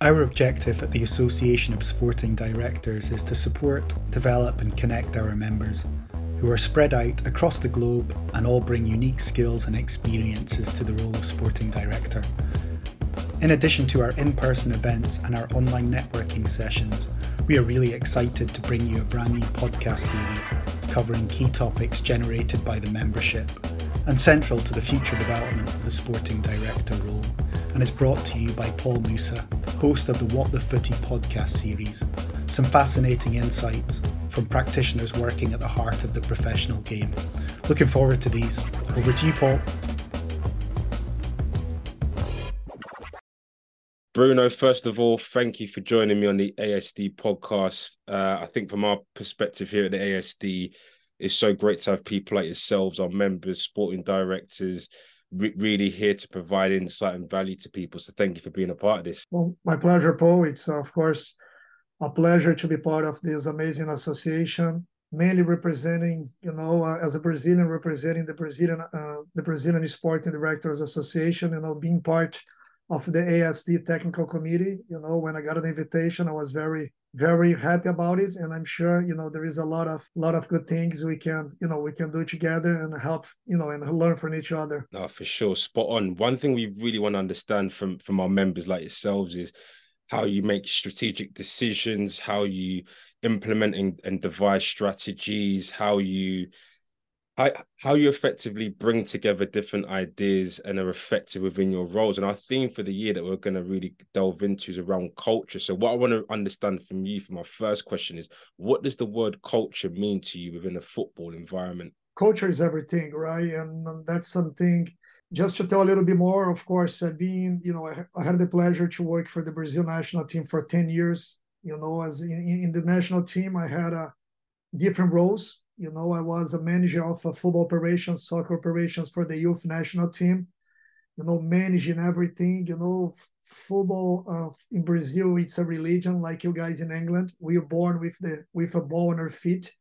Our objective at the Association of Sporting Directors is to support, develop, and connect our members who are spread out across the globe and all bring unique skills and experiences to the role of sporting director. In addition to our in person events and our online networking sessions, we are really excited to bring you a brand new podcast series covering key topics generated by the membership and central to the future development of the sporting director role, and is brought to you by Paul Musa, host of the What the Footie podcast series. Some fascinating insights from practitioners working at the heart of the professional game. Looking forward to these. Over to you, Paul. Bruno, first of all, thank you for joining me on the ASD podcast. Uh, I think from our perspective here at the ASD, it's so great to have people like yourselves, our members, sporting directors, re- really here to provide insight and value to people. So thank you for being a part of this. Well, my pleasure, Paul. It's uh, of course a pleasure to be part of this amazing association, mainly representing, you know, uh, as a Brazilian, representing the Brazilian, uh, the Brazilian Sporting Directors Association. You know, being part of the ASD technical committee. You know, when I got an invitation, I was very very happy about it. And i'm sure you know there is a lot of lot of good things we can you know we can do together and help you know and learn from each other. No for sure. Spot on. One thing we really want to understand from from our members like yourselves is how you make strategic decisions how you implement and, and devise strategies how you how, how you effectively bring together different ideas and are effective within your roles. And our theme for the year that we're going to really delve into is around culture. So, what I want to understand from you, for my first question, is what does the word culture mean to you within a football environment? Culture is everything, right? And that's something. Just to tell a little bit more, of course, being you know, I, I, had the pleasure to work for the Brazil national team for ten years. You know, as in, in the national team, I had a uh, different roles you know, I was a manager of football operations, soccer operations for the youth national team. You know, managing everything. You know, football uh, in Brazil, it's a religion, like you guys in England. We were born with the with a ball on our feet.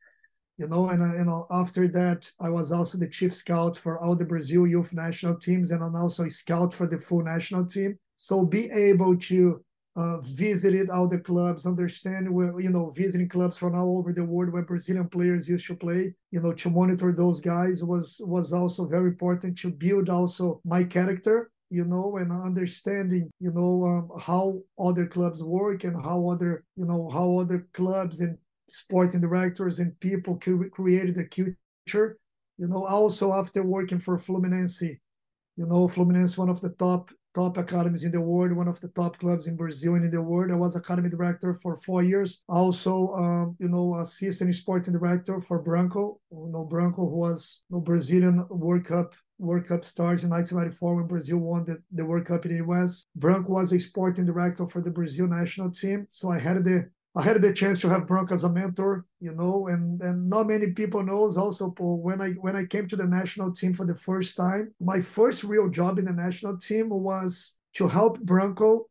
You know, and uh, you know, after that, I was also the chief scout for all the Brazil youth national teams, and I'm also a scout for the full national team. So be able to uh, visited all the clubs, understand where, you know, visiting clubs from all over the world where Brazilian players used to play, you know, to monitor those guys was was also very important to build also my character, you know, and understanding, you know, um, how other clubs work and how other, you know, how other clubs and sporting directors and people created a culture. You know, also after working for Fluminense, you know, Fluminense, one of the top top academies in the world, one of the top clubs in Brazil and in the world. I was academy director for four years. Also, um, you know, assistant sporting director for Branco. You know, Branco who was you know, Brazilian World Cup World Cup stars in 1994 when Brazil won the, the World Cup in the US. Branco was a sporting director for the Brazil national team. So I had the I had the chance to have Branco as a mentor, you know, and and not many people knows also Paul, when I when I came to the national team for the first time, my first real job in the national team was to help Branco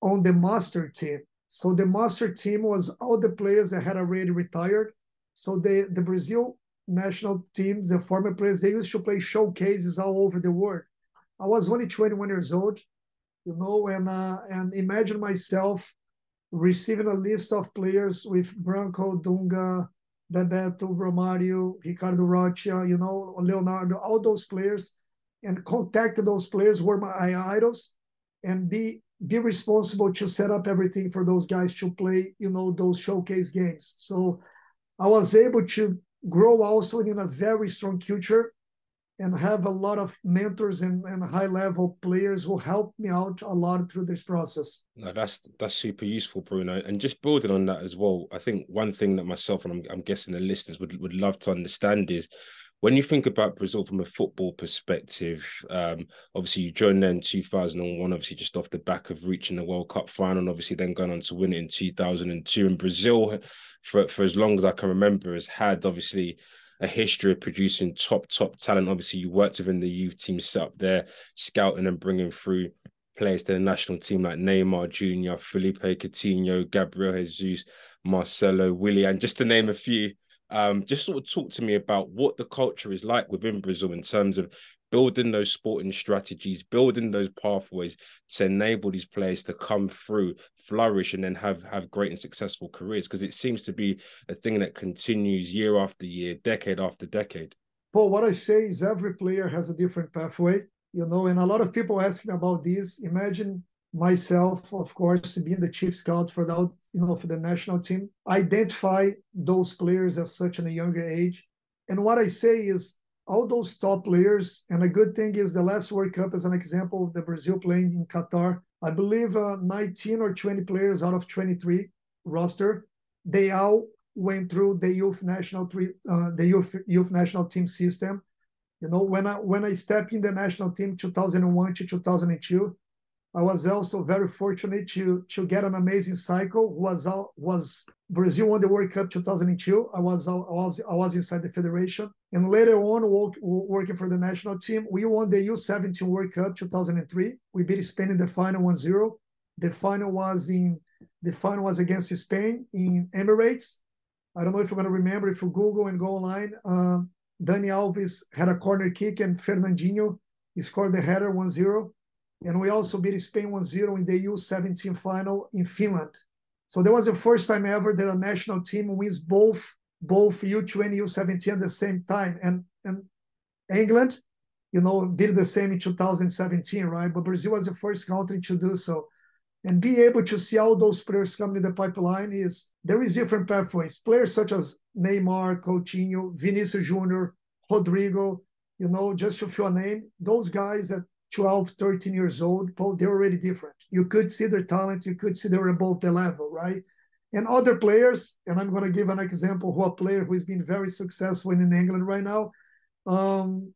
on the master team. So the master team was all the players that had already retired. So the the Brazil national teams, the former players, they used to play showcases all over the world. I was only 21 years old, you know, and uh, and imagine myself receiving a list of players with Branco, Dunga, Bebeto, Romario, Ricardo Rocha, you know, Leonardo, all those players, and contact those players were my idols, and be be responsible to set up everything for those guys to play, you know, those showcase games. So I was able to grow also in a very strong culture and have a lot of mentors and, and high level players who helped me out a lot through this process. No, that's that's super useful, Bruno. And just building on that as well, I think one thing that myself and I'm, I'm guessing the listeners would, would love to understand is when you think about Brazil from a football perspective, um, obviously you joined there in 2001, obviously just off the back of reaching the World Cup final, and obviously then going on to win it in 2002. And Brazil, for, for as long as I can remember, has had obviously a history of producing top top talent. Obviously, you worked within the youth team set up there, scouting and bringing through players to the national team like Neymar Jr., Philippe Coutinho, Gabriel Jesus, Marcelo, Willian, and just to name a few. Um, just sort of talk to me about what the culture is like within Brazil in terms of building those sporting strategies, building those pathways to enable these players to come through, flourish, and then have have great and successful careers. Because it seems to be a thing that continues year after year, decade after decade. Paul, what I say is every player has a different pathway, you know, and a lot of people ask me about this. Imagine myself, of course, being the chief scout for the you know for the national team, identify those players as such in a younger age. And what I say is all those top players, and a good thing is the last World Cup as an example of the Brazil playing in Qatar. I believe uh, 19 or 20 players out of 23 roster, they all went through the youth national three, uh, the youth youth national team system. You know, when I when I stepped in the national team 2001 to 2002, I was also very fortunate to to get an amazing cycle. Was was Brazil won the World Cup 2002. I was I was I was inside the federation, and later on work, working for the national team, we won the U17 World Cup 2003. We beat Spain in the final 1-0. The final was in the final was against Spain in Emirates. I don't know if you're gonna remember. If you Google and go online, uh, Dani Alves had a corner kick and Fernandinho scored the header 1-0 and we also beat Spain 1-0 in the U17 final in Finland. So that was the first time ever that a national team wins both both U20 and U17 at the same time. And and England, you know, did the same in 2017, right? But Brazil was the first country to do so. And be able to see all those players coming in the pipeline is there is different pathways. Players such as Neymar, Coutinho, Vinicius Junior, Rodrygo, you know, just to few a name, those guys that 12, 13 years old, they're already different. You could see their talent, you could see they're above the level, right? And other players, and I'm going to give an example who a player who's been very successful in England right now. Um,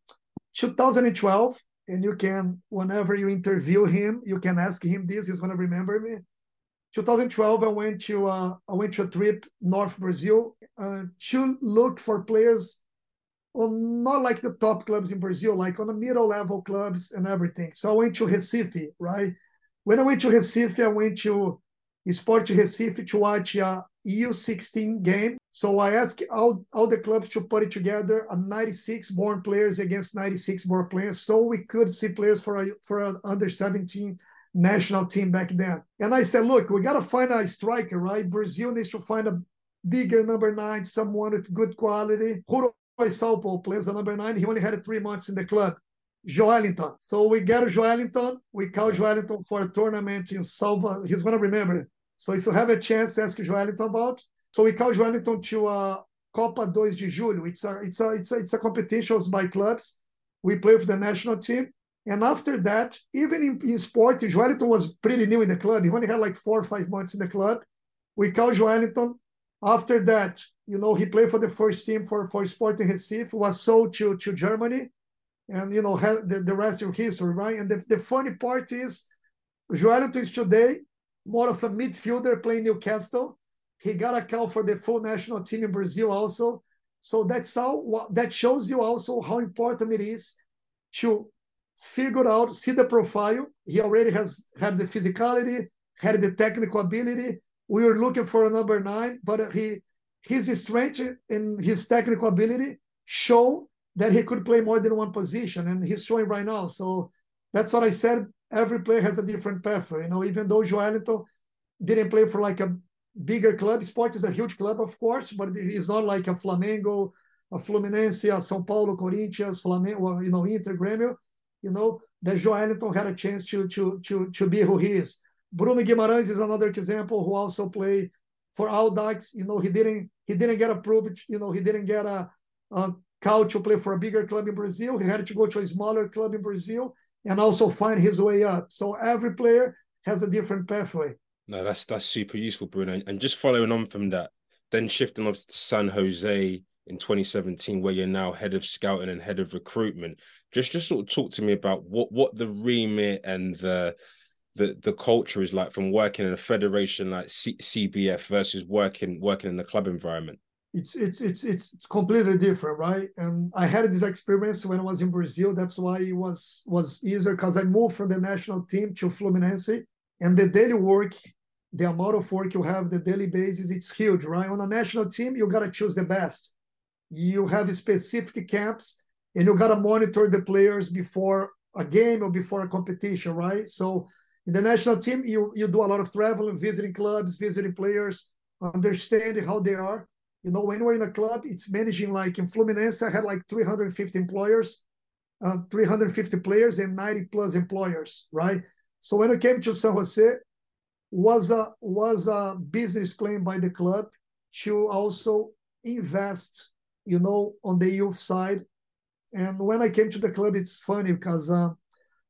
2012, and you can, whenever you interview him, you can ask him this. He's going to remember me. 2012, I went to uh, I went to a trip North Brazil uh, to look for players on not like the top clubs in Brazil, like on the middle level clubs and everything. So I went to Recife, right? When I went to Recife, I went to Sport Recife to watch a U16 game. So I asked all, all the clubs to put it together a 96 born players against 96 born players, so we could see players for a for an under 17 national team back then. And I said, look, we got to find a striker, right? Brazil needs to find a bigger number nine, someone with good quality. Who Salpo plays the number nine. He only had three months in the club. Joelinton. So we get Joelinton. We call Joelinton for a tournament in Salva. He's going to remember. it. So if you have a chance, ask Joelinton about. So we call Joelinton to uh, Copa 2 de Julho. It's a, it's, a, it's, a, it's a competition by clubs. We play for the national team. And after that, even in, in sport, Joelinton was pretty new in the club. He only had like four or five months in the club. We call Joelinton. After that, you know, he played for the first team for, for Sporting Recife, was sold to, to Germany, and, you know, had the, the rest is history, right? And the, the funny part is, Joelinton is today more of a midfielder playing Newcastle. He got a call for the full national team in Brazil also. So that's how that shows you also how important it is to figure out, see the profile. He already has had the physicality, had the technical ability. We were looking for a number nine, but he his strength and his technical ability show that he could play more than one position, and he's showing right now. So that's what I said. Every player has a different pathway. You know, even though Joelinton didn't play for like a bigger club, Sport is a huge club, of course, but it's not like a Flamengo, a Fluminense, a São Paulo, Corinthians, Flamengo, you know, Inter, Grêmio. You know, that Joelinton had a chance to to to to be who he is. Bruno Guimarães is another example who also played for Audax. You know, he didn't he didn't get approved. You know, he didn't get a, a to play for a bigger club in Brazil. He had to go to a smaller club in Brazil and also find his way up. So every player has a different pathway. No, that's that's super useful, Bruno. And just following on from that, then shifting off to San Jose in 2017, where you're now head of scouting and head of recruitment. Just just sort of talk to me about what what the remit and the the the culture is like from working in a federation like C- CBF versus working working in the club environment? It's it's it's it's completely different, right? And I had this experience when I was in Brazil. That's why it was was easier because I moved from the national team to Fluminense, and the daily work, the amount of work you have, the daily basis, it's huge, right? On a national team, you gotta choose the best. You have specific camps and you got to monitor the players before a game or before a competition, right? So in the national team, you you do a lot of traveling, visiting clubs, visiting players, understanding how they are. You know, when we're in a club, it's managing like in Fluminense, I had like 350 employers, uh, 350 players and 90 plus employers, right? So when I came to San Jose, was a was a business plan by the club to also invest, you know, on the youth side. And when I came to the club, it's funny because uh,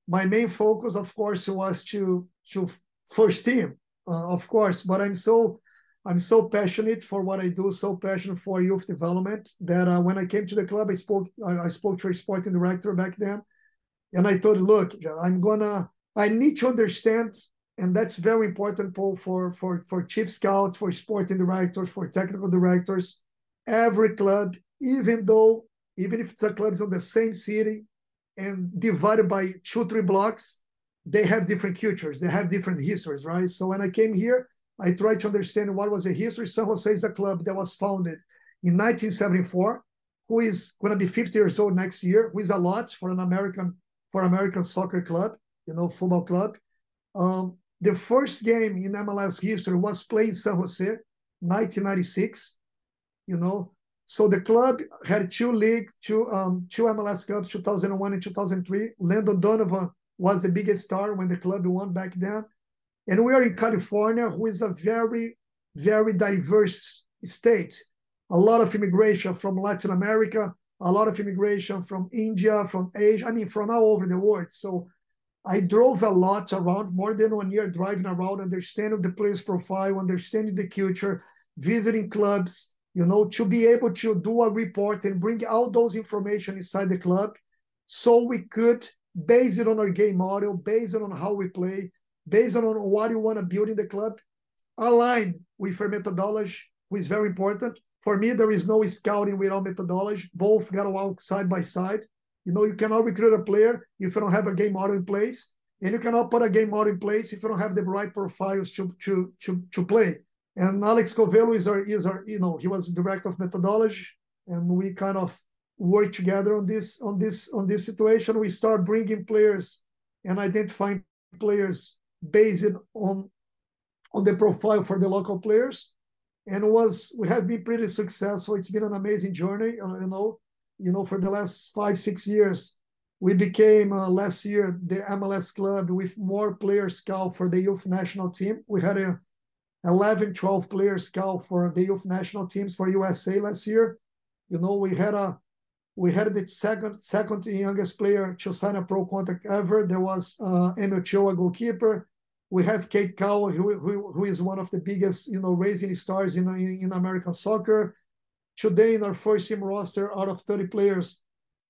my main focus, of course, was to to first team, uh, of course. But I'm so I'm so passionate for what I do, so passionate for youth development that uh, when I came to the club, I spoke I, I spoke to a sporting director back then, and I thought, look, I'm gonna I need to understand, and that's very important, Paul, for for for chief scouts, for sporting directors, for technical directors. Every club, even though even if the clubs in the same city and divided by two three blocks, they have different cultures, they have different histories, right? So when I came here I tried to understand what was the history. San Jose is a club that was founded in 1974, who is going to be 50 years old next year, who is a lot for an American for American soccer club, you know, football club. Um, the first game in MLS history was played in San Jose, 1996. You know, so the club had two leagues, two um, two MLS Cups, 2001 and 2003. Landon Donovan was the biggest star when the club won back then. And we are in California, who is a very, very diverse state. A lot of immigration from Latin America, a lot of immigration from India, from Asia, I mean, from all over the world. So I drove a lot around, more than one year driving around, understanding the player's profile, understanding the culture, visiting clubs, you know, to be able to do a report and bring all those information inside the club so we could base it on our game model, base it on how we play, based on what you want to build in the club, align with your methodology, which is very important. For me, there is no scouting without methodology. Both got to walk side by side. You know, you cannot recruit a player if you don't have a game model in place, and you cannot put a game model in place if you don't have the right profiles to to to, to play. And Alex Covelo is our is our you know he was director of methodology, and we kind of work together on this on this on this situation. We start bringing players and identifying players based on on the profile for the local players. And was we have been pretty successful. It's been an amazing journey uh, you know. You know for the last five six years we became uh, last year the mls club with more players scout for the youth national team. We had a 11 12 players scout for the youth national teams for usa last year you know we had a we had the second second youngest player to sign a pro contract ever there was uh, Emil goalkeeper we have Cade Cowell, who, who, who is one of the biggest, you know, raising stars in, in, in American soccer. Today, in our first team roster, out of 30 players,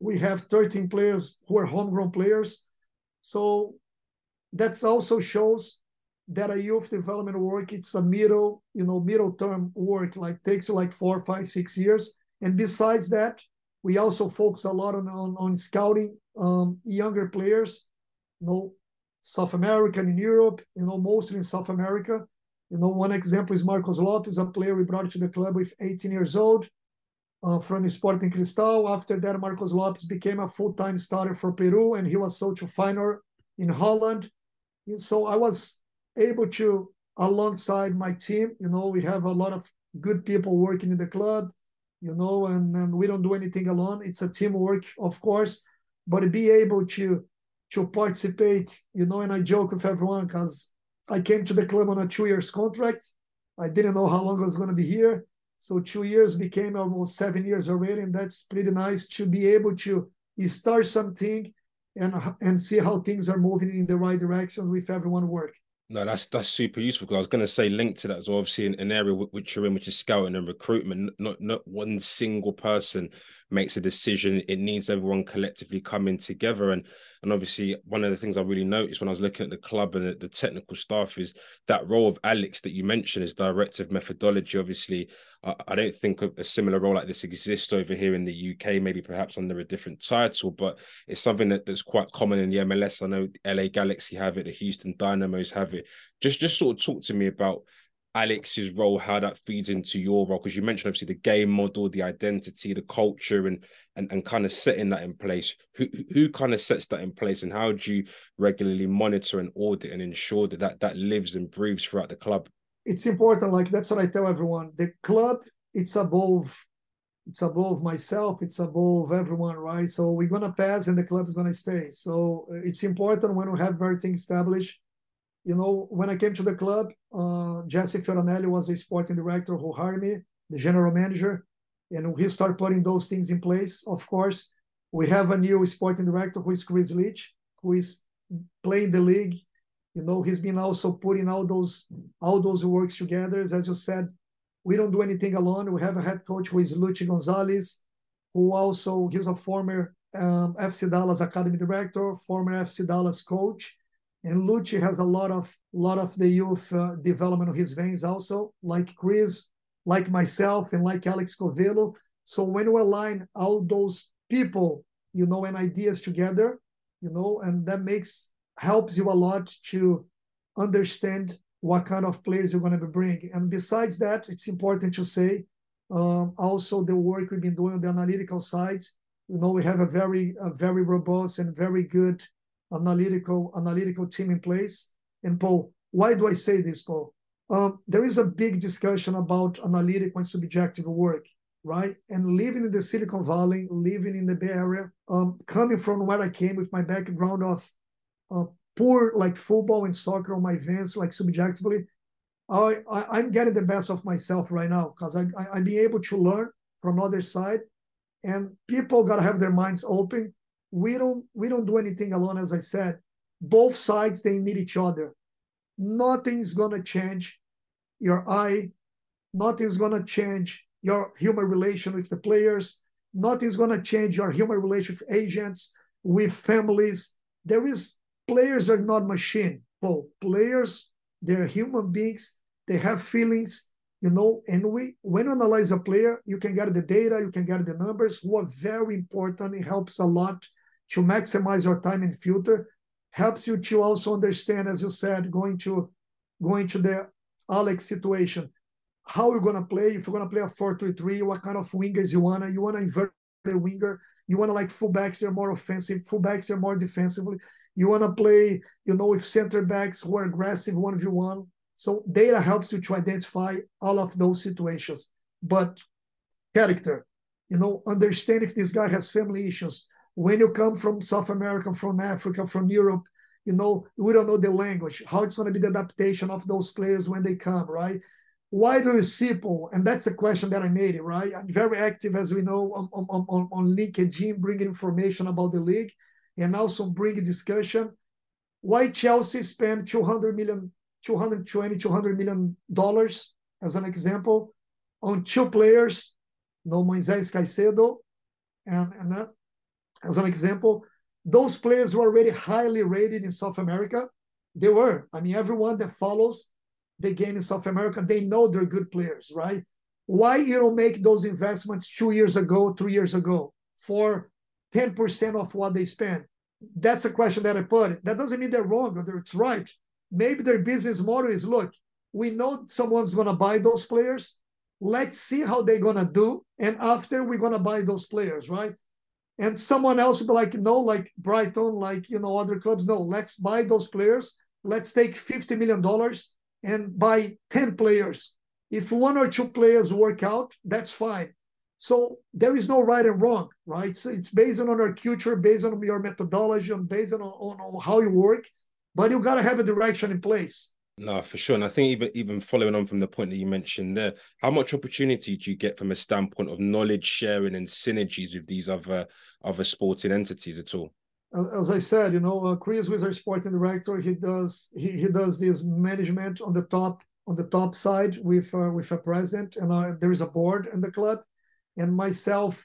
we have 13 players who are homegrown players. So that also shows that a youth development work, it's a middle, you know, middle term work, like takes like four, five, six years. And besides that, we also focus a lot on, on, on scouting um, younger players, you know, South America and in Europe, you know, mostly in South America. You know, one example is Marcos Lopez, a player we brought to the club with 18 years old uh, from Sporting Cristal. After that, Marcos Lopez became a full-time starter for Peru, and he was sold to in Holland. And so I was able to, alongside my team, you know, we have a lot of good people working in the club, you know, and, and we don't do anything alone. It's a teamwork, of course, but be able to to participate, you know, and I joke with everyone because I came to the club on a two years contract. I didn't know how long I was going to be here. So two years became almost seven years already. And that's pretty nice to be able to start something and, and see how things are moving in the right direction with everyone work. No, that's that's super useful because I was going to say linked to that well. Obviously, in an area which you're in, which is scouting and recruitment, not not one single person makes a decision. It needs everyone collectively coming together. And and obviously, one of the things I really noticed when I was looking at the club and the, the technical staff is that role of Alex that you mentioned as director of methodology. Obviously, I, don't think a, a similar role like this exists over here in the UK. Maybe perhaps under a different title, but it's something that, that's quite common in the MLS. I know LA Galaxy have it, the Houston Dynamos have it. Just just sort of talk to me about Alex's role, how that feeds into your role, because you mentioned obviously the game model, the identity, the culture, and and and kind of setting that in place. Who who kind of sets that in place, and how do you regularly monitor and audit and ensure that that, that lives and breathes throughout the club? It's important. Like that's what I tell everyone. The club, it's above it's above myself, it's above everyone, right? So we're gonna pass and the club's gonna stay. So uh, it's important when we have everything established you know, when I came to the club, uh, Jesse Fioranelli was a sporting director who hired me, the general manager, and he started putting those things in place. Of course, we have a new sporting director who is Chris Leitch, who is playing the league. You know, he's been also putting all those all those works together. As you said, we don't do anything alone. We have a head coach who is Luchi Gonzalez, who also he's a former um, FC Dallas academy director, former FC Dallas coach and Luchi has a lot of lot of the youth uh, development of his veins also, like Chris, like myself, and like Alex Covelo. So when we align all those people, you know, and ideas together, you know, and that makes helps you a lot to understand what kind of players you're going to be bringing. And besides that, it's important to say um, also the work we've been doing on the analytical side. You know, we have a very, a very robust and very good analytical analytical team in place. And Paul, why do I say this, Paul? Um, there is a big discussion about analytical and subjective work, right? And living in the Silicon Valley, living in the Bay Area, um, coming from where I came with my background of uh, poor like football and soccer on my events, like subjectively, I, I am getting the best of myself right now because I, I I'm being able to learn from other side, and people gotta have their minds open. We don't we don't do anything alone as i said. Both sides they need each other. Nothing's to change your eye. Nothing's to change your human relation with the players. Nothing's to change your human relation with agents with families. There is players are not machine well players they're human beings they have feelings you know and we when you analyze a player you can get the data you can get the numbers who are very important it helps a lot to maximize your time in future. helps you to also understand, as you said, going to going to the Alex situation, how you're gonna play. If you're gonna play a 4-3-3, what kind of wingers you wanna? You wanna invert the winger. You wanna like fullbacks, they're more offensive. Fullbacks are more defensively. You wanna play, you know, with center backs who are aggressive one v one. So data helps you to identify all of those situations. But character, you know, understand if this guy has family issues when you come from South America, from Africa, from Europe, you know, we don't know the language, how it's going to be the adaptation of those players when they come, right? Why do you see Paul? And that's the question that I made, it, right? I'm very active, as we know, on, on, on, on LinkedIn, bringing information about the league and also bringing discussion. Why Chelsea spent 200 million, 220, 200 million dollars, as an example, on two players, no Moisés Caicedo and, and uh, as an example, those players were already highly rated in South America. They were. I mean, everyone that follows the game in South America, they know they're good players, right? Why you don't make those investments two years ago, three years ago, for 10% of what they spend? That's a question that I put. That doesn't mean they're wrong or it's right. Maybe their business model is look, we know someone's going to buy those players. Let's see how they're going to do. And after, we're going to buy those players, right? and someone else would be like, no, like Brighton, like you know, other clubs, no, let's buy those players. Let's take $50 million and buy 10 players. If one or two players work out, that's fine. So there is no right and wrong, right? So it's based on our culture, based on your methodology, and based on, on, on how you work, but you gotta have a direction in place. No, for sure. And I think even even following on from the point that you mentioned there, how much opportunity do you get from a standpoint of knowledge sharing and synergies with these other other sporting entities at all? As I said, you know, uh, Chris was our sporting director. He does he, he does this management on the top on the top side with uh, with a president, and uh, there is a board in the club. And myself,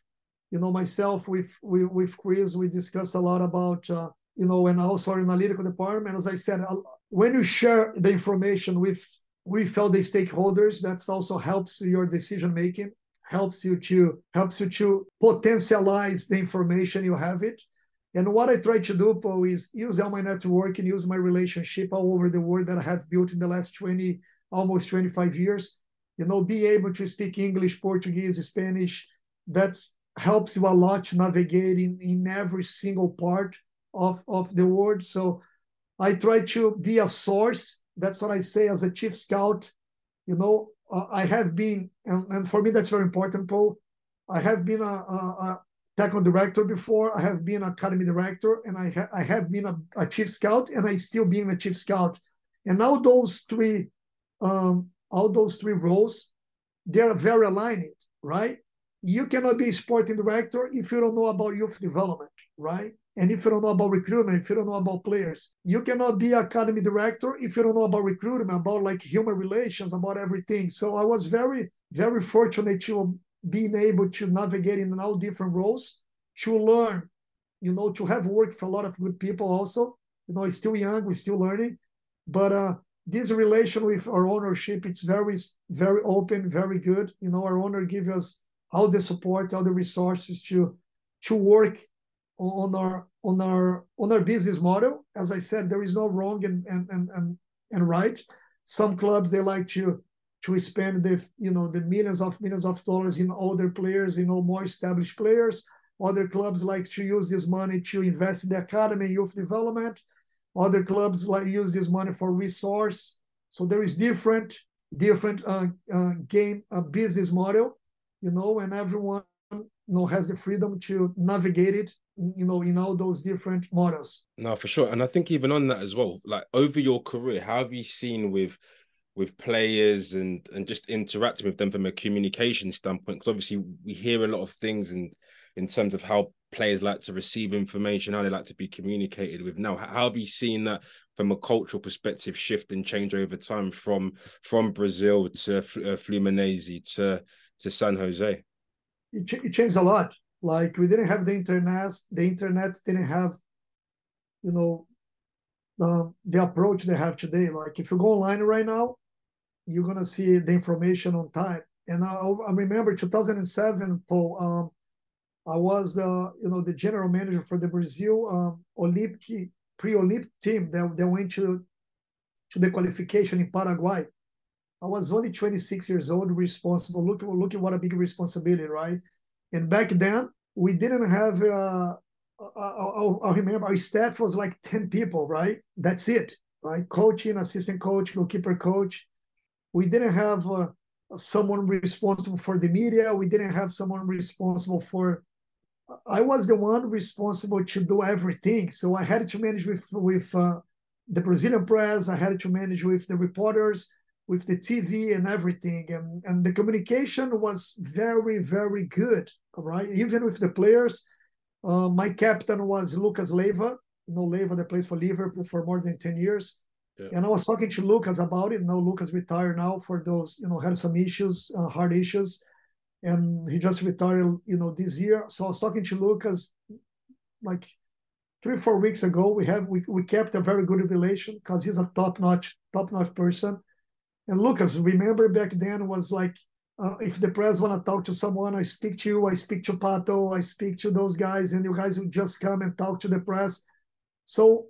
you know, myself with with, with Chris, we discussed a lot about uh, you know, and also our analytical department. As I said, when you share the information with with all the stakeholders, that also helps your decision making, helps you to helps you to potentialize the information you have it. And what I try to do, Paul, is use all my network and use my relationship all over the world that I have built in the last 20, almost 25 years. You know, be able to speak English, Portuguese, Spanish, that helps you a lot to navigate in, in every single part of, of the world. So I try to be a source. That's what I say as a chief scout. You know, uh, I have been, and, and for me, that's very important, Paul. I have been a, a, a technical director before. I have been academy director, and I, ha- I have been a, a, chief scout, and I still being a chief scout. And now those three, um, all those three roles, they are very aligned, right? You cannot be a sporting director if you don't know about youth development, right? And if you don't know about recruitment, if you don't know about players, you cannot be academy director if you don't know about recruitment, about like human relations, about everything. So I was very, very fortunate to being able to navigate in all different roles, to learn, you know, to have worked for a lot of good people also. You know, still young, we're still learning. But uh, this relation with our ownership, it's very, very open, very good. You know, our owner gives us all the support, all the resources to to work on our on our on our business model. As I said, there is no wrong and and and and, and right. Some clubs they like to to spend the you know the millions of millions of dollars in older players, you know, more established players. Other clubs like to use this money to invest in the academy youth development. Other clubs like use this money for resource. So there is different different uh, uh, game uh, business model, you know, and everyone you know has the freedom to navigate it you know in all those different models. No for sure. And i think even on that as well like over your career how have you seen with with players and and just interacting with them from a communication standpoint? Because obviously we hear a lot of things and in, terms of how players like to receive information how they like to be communicated with. Now how have you seen that from a cultural perspective shift and change over time from from brazil to uh, fluminense to to san jose? It, it changed a lot. Like we didn't have the internet the internet didn't have you know um, the approach they have today. Like if you go online right now you're gonna see the information on time. And i, I remember 2007 paul um, i was the you know the general manager for the brazil um, olympic pre-olympic team that, that went to to the qualification in paraguay i was only 26 years old responsible look, look at what a big responsibility right and back then, we didn't have, uh, I, I, I remember our staff was like 10 people, right? That's it, right? Coaching, assistant coach, goalkeeper coach. We didn't have uh, someone responsible for the media. We didn't have someone responsible for. I was the one responsible to do everything. So I had to manage with with uh, the Brazilian press. I had to manage with the reporters with the TV and everything, and and the communication was very very good. Right, even with the players. Uh, my captain was Lucas Leiva. You know Leiva that plays for Liverpool for more than ten years. Yeah. And I was talking to Lucas about it. Now Lucas retired now for those, you know, had some issues, uh, hard issues, and he just retired, you know, this year. So I was talking to Lucas like three four weeks ago. We have we, we kept a very good relation because he's a top notch top notch person. And Lucas, remember back then was like, uh, if the press want to talk to someone, I speak to you, I speak to Pato, I speak to those guys, and you guys will just come and talk to the press. So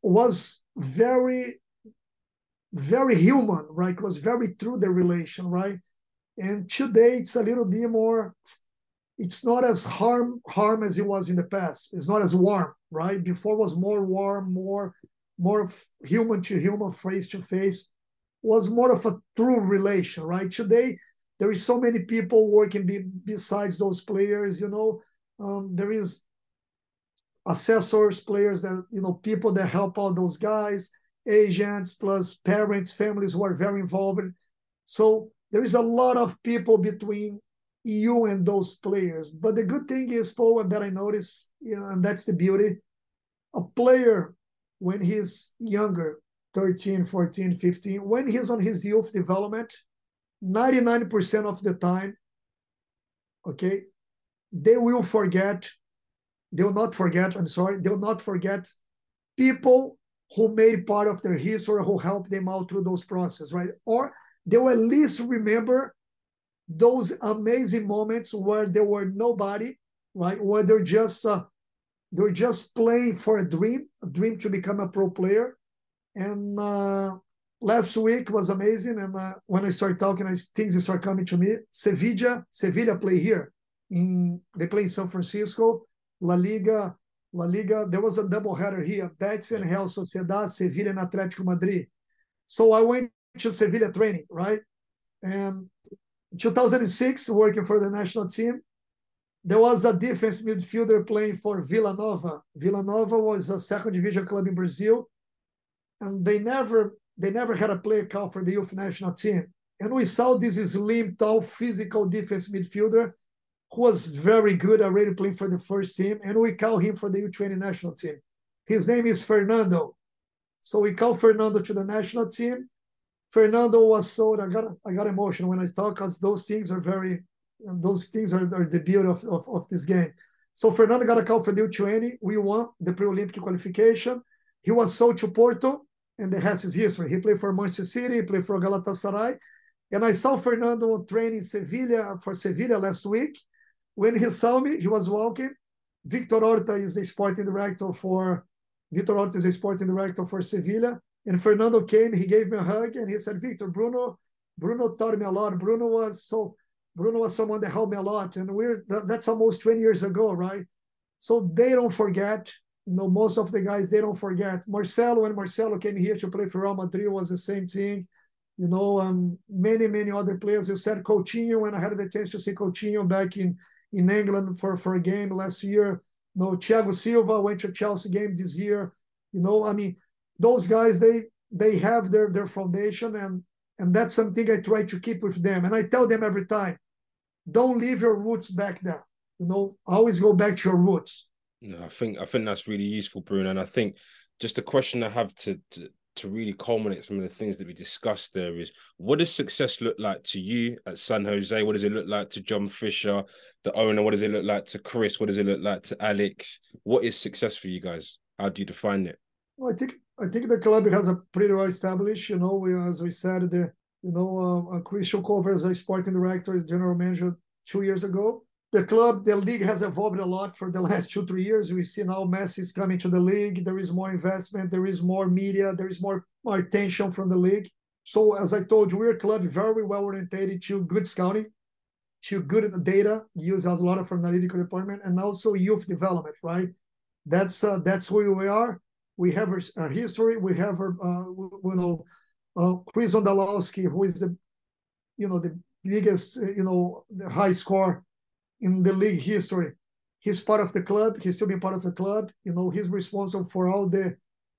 was very, very human, right? Was very true the relation, right? And today it's a little bit more. It's not as harm harm as it was in the past. It's not as warm, right? Before was more warm, more more human to human, face to face was more of a true relation, right? Today, there is so many people working be, besides those players, you know. Um, there is assessors, players that, you know, people that help out those guys, agents, plus parents, families who are very involved. So there is a lot of people between you and those players. But the good thing is, Paul, that I notice, you know, and that's the beauty, a player when he's younger 13, 14, 15, when he's on his youth development, 99% of the time, okay, they will forget, they will not forget, I'm sorry, they will not forget people who made part of their history, who helped them out through those processes, right? Or they will at least remember those amazing moments where there were nobody, right? Where they're just uh, they're just playing for a dream, a dream to become a pro player, and uh, last week was amazing, and uh, when I start talking, I, things start coming to me. Sevilla, Sevilla play here. In they play in San Francisco. La Liga, La Liga. There was a double header here: Betis and Real Sociedad, Sevilla and Atletico Madrid. So I went to Sevilla training, right? And 2006, working for the national team, there was a defense midfielder playing for Vila Nova. Vila Nova was a second division club in Brazil, and they never they never had a player call for the youth national team. And we saw this slim, tall, physical defense midfielder who was very good already playing for the first team, and we call him for the U20 national team. His name is Fernando. So we call Fernando to the national team. Fernando was so I got I got emotional when I talk because those things are very those things are, are the beauty of, of, of this game. So Fernando got a call for the U20. We won the pre-Olympic qualification. He was sold to Porto, and the rest is history. He played for Manchester City, he played for Galatasaray. And I saw Fernando training Sevilla for Sevilla last week. When he saw me, he was walking. Victor Orta is the sporting director for Victor Orta is the sporting director for Sevilla. And Fernando came, he gave me a hug, and he said, Victor, Bruno, Bruno taught me a lot. Bruno was so Bruno was someone that helped me a lot, and we're that, that's almost 20 years ago, right? So they don't forget. You know, most of the guys they don't forget. Marcelo when Marcelo came here to play for Real Madrid was the same thing. You know, um, many many other players. You said Coutinho when I had the chance to see Coutinho back in in England for for a game last year. You know, Thiago Silva went to Chelsea game this year. You know, I mean, those guys they they have their their foundation and and that's something I try to keep with them. And I tell them every time, don't leave your roots back there. You know, always go back to your roots. No, I think I think that's really useful, Bruno. And I think just a question I have to, to to really culminate some of the things that we discussed there is what does success look like to you at San Jose? What does it look like to John Fisher, the owner? What does it look like to Chris? What does it look like to Alex? What is success for you guys? How do you define it? Well, I think I think the club has a pretty well established. You know, we, as we said, the you know, uh, Christian Cover as a sporting director, as general manager two years ago. The club, the league has evolved a lot for the last two, three years. We see now Messi is coming to the league. There is more investment. There is more media. There is more, more attention from the league. So as I told you, we're a club very well orientated to good scouting, to good data, use as a lot of analytical department, and also youth development, right? That's uh, that's who we are. We have our, our history. We have uh, you know, uh, Chris Wondolowski, who is the, you know, the biggest, uh, you know, the high score in the league history. He's part of the club. He's still being part of the club. You know, he's responsible for all the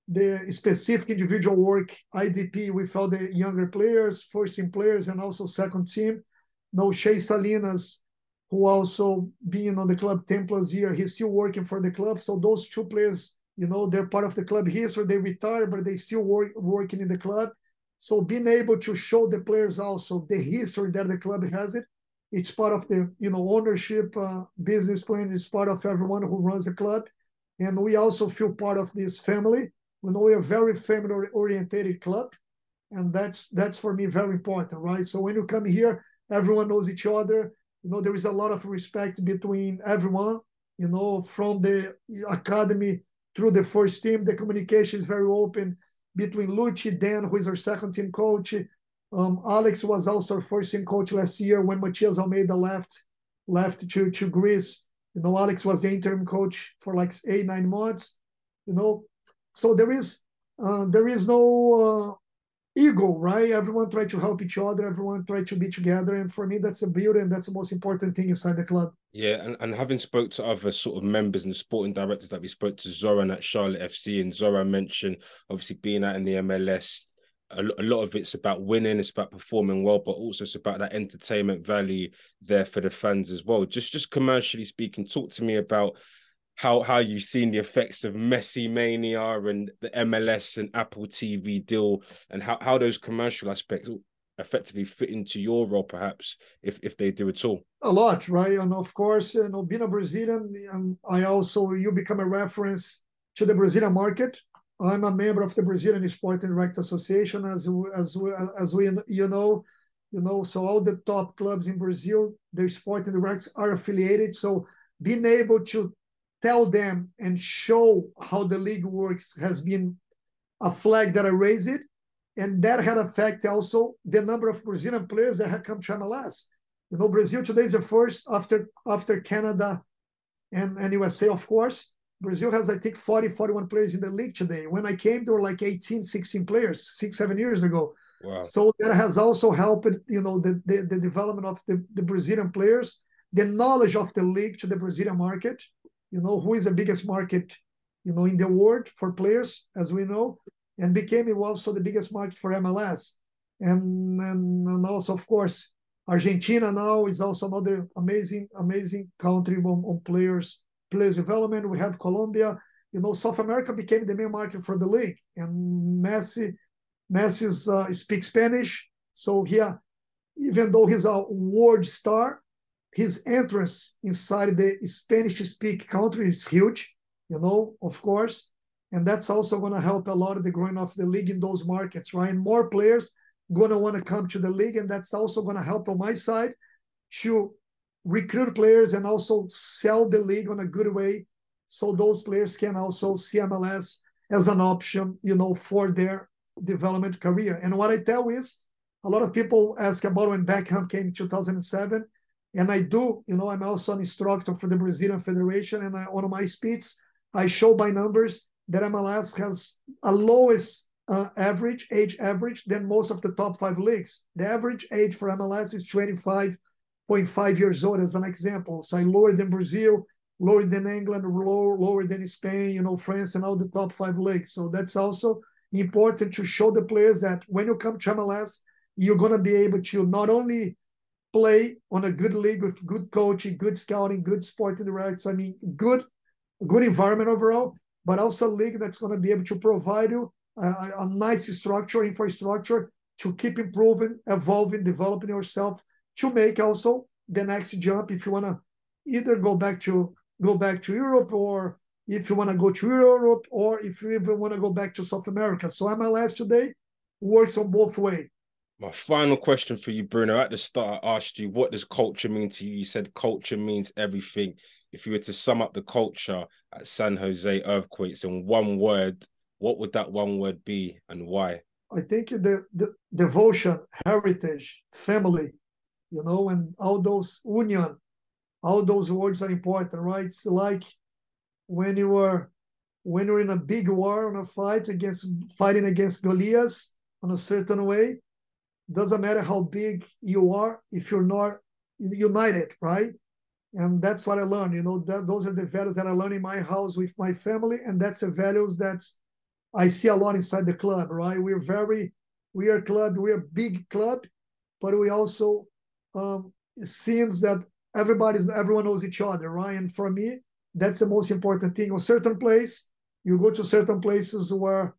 the specific individual work IDP with all the younger players, first team players, and also second team. No Shea Salinas, who also being on the club 10 plus year, he's still working for the club. So those two players, you know, they're part of the club history. They retire, but they still work working in the club. So being able to show the players also the history that the club has it, it's part of the you know ownership uh, business plan. It's part of everyone who runs the club, and we also feel part of this family. We know we're a very family oriented club, and that's that's for me very important, right? So when you come here, everyone knows each other. You know there is a lot of respect between everyone. You know from the academy through the first team, the communication is very open between Luchi, Dan, who is our second team coach. Um, Alex was also our first team coach last year when Matias Almeyda left left to, to Greece. You know, Alex was the interim coach for like eight, nine months. You know, so there is uh, there is no uh, ego, right? Everyone try to help each other. Everyone try to be together. And for me, that's a beauty and that's the most important thing inside the club. Yeah, and, and having spoke to other sort of members and sporting directors that we spoke to Zoran at Charlotte FC, and Zoran mentioned obviously being out in the MLS, a, a lot of it's about winning, it's about performing well, but also it's about that entertainment value there for the fans as well. Just just commercially speaking, talk to me about how how you've seen the effects of Messi mania and the MLS and Apple TV deal, and how how those commercial aspects effectively fit into your role, perhaps if if they do at all. A lot, right? And of course, you know, being a Brazilian, and I also you become a reference to the Brazilian market. I'm a member of the Brazilian Sport and Direct Association, as as as we you know, you know. So all the top clubs in Brazil, their sport and directs are affiliated. So being able to tell them and show how the league works has been a flag that I raised it. and that had affected also the number of Brazilian players that had come to MLS. You know, Brazil today is the first after after Canada and, and USA, of course. Brazil has, I think, 40, 41 players in the league today. When I came, there were like 18, 16 players, six, seven years ago. Wow. So that has also helped, you know, the, the, the development of the, the Brazilian players, the knowledge of the league to the Brazilian market, you know, who is the biggest market, you know, in the world for players, as we know, and became also the biggest market for MLS. And, and, and also, of course, Argentina now is also another amazing, amazing country on, on players, players development. We have Colombia. You know, South America became the main market for the league, and Messi, Messi uh, speaks Spanish, so here, even though he's a world star, his entrance inside the Spanish-speak country is huge. You know, of course, and that's also going to help a lot of the growing of the league in those markets, right? And more players going to want to come to the league, and that's also going to help on my side to recruit players and also sell the league on a good way, so those players can also see MLS as an option, you know, for their development career. And what I tell is, a lot of people ask about when Beckham came in 2007, and I do, you know, I'm also an instructor for the Brazilian Federation, and I, on my speech, I show by numbers that MLS has a lowest uh, average, age average, than most of the top five leagues. The average age for MLS is 25.5 years old, as an example. So I lower than Brazil, lower than England, lower, lower than Spain, you know, France, and all the top five leagues. So that's also important to show the players that when you come to MLS, you're going to be able to not only play on a good league with good coaching, good scouting, good sporting directs, I mean, good, good environment overall, but also a league that's going to be able to provide you a, a nice structure, infrastructure to keep improving, evolving, developing yourself to make also the next jump if you want to either go back to go back to Europe or if you want to go to Europe or if you even want to go back to South America. So MLS today works on both ways. My final question for you, Bruno. At the start, I asked you, what does culture mean to you? You said culture means everything. If you were to sum up the culture at San Jose Earthquakes in one word, what would that one word be and why? I think the, the devotion, heritage, family, you know, and all those union, all those words are important, right? It's like when you were when you're in a big war on a fight against fighting against Goliath on a certain way, doesn't matter how big you are if you're not united, right? And that's what I learned. You know, that those are the values that I learned in my house with my family, and that's the values that I see a lot inside the club, right? We're very, we are club, we're big club, but we also, um, it seems that everybody's, everyone knows each other, right? And for me, that's the most important thing. A certain place, you go to certain places where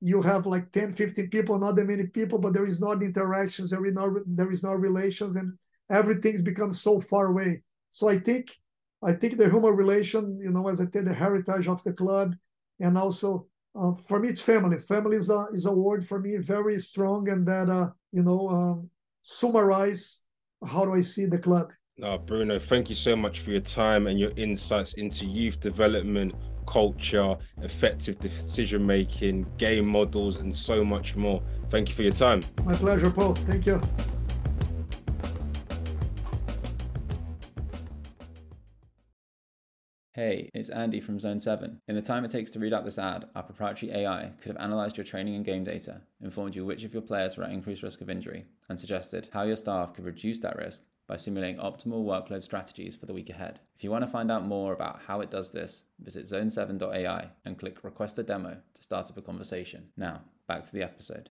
you have like 10, 15 people, not that many people, but there is not interactions, there is not, there is no relations, and everything's become so far away. So I think, I think the human relation, you know, as I said, the heritage of the club, and also uh, for me, it's family. Family is a is a word for me very strong, and that uh, you know um, summarize how do I see the club. No, Bruno, thank you so much for your time and your insights into youth development, culture, effective decision making, game models, and so much more. Thank you for your time. My pleasure, Paul. Thank you. Hey, it's Andy from Zone 7. In the time it takes to read out this ad, our proprietary AI could have analysed your training and game data, informed you which of your players were at increased risk of injury, and suggested how your staff could reduce that risk by simulating optimal workload strategies for the week ahead. If you want to find out more about how it does this, visit zone7.ai and click request a demo to start up a conversation. Now, back to the episode.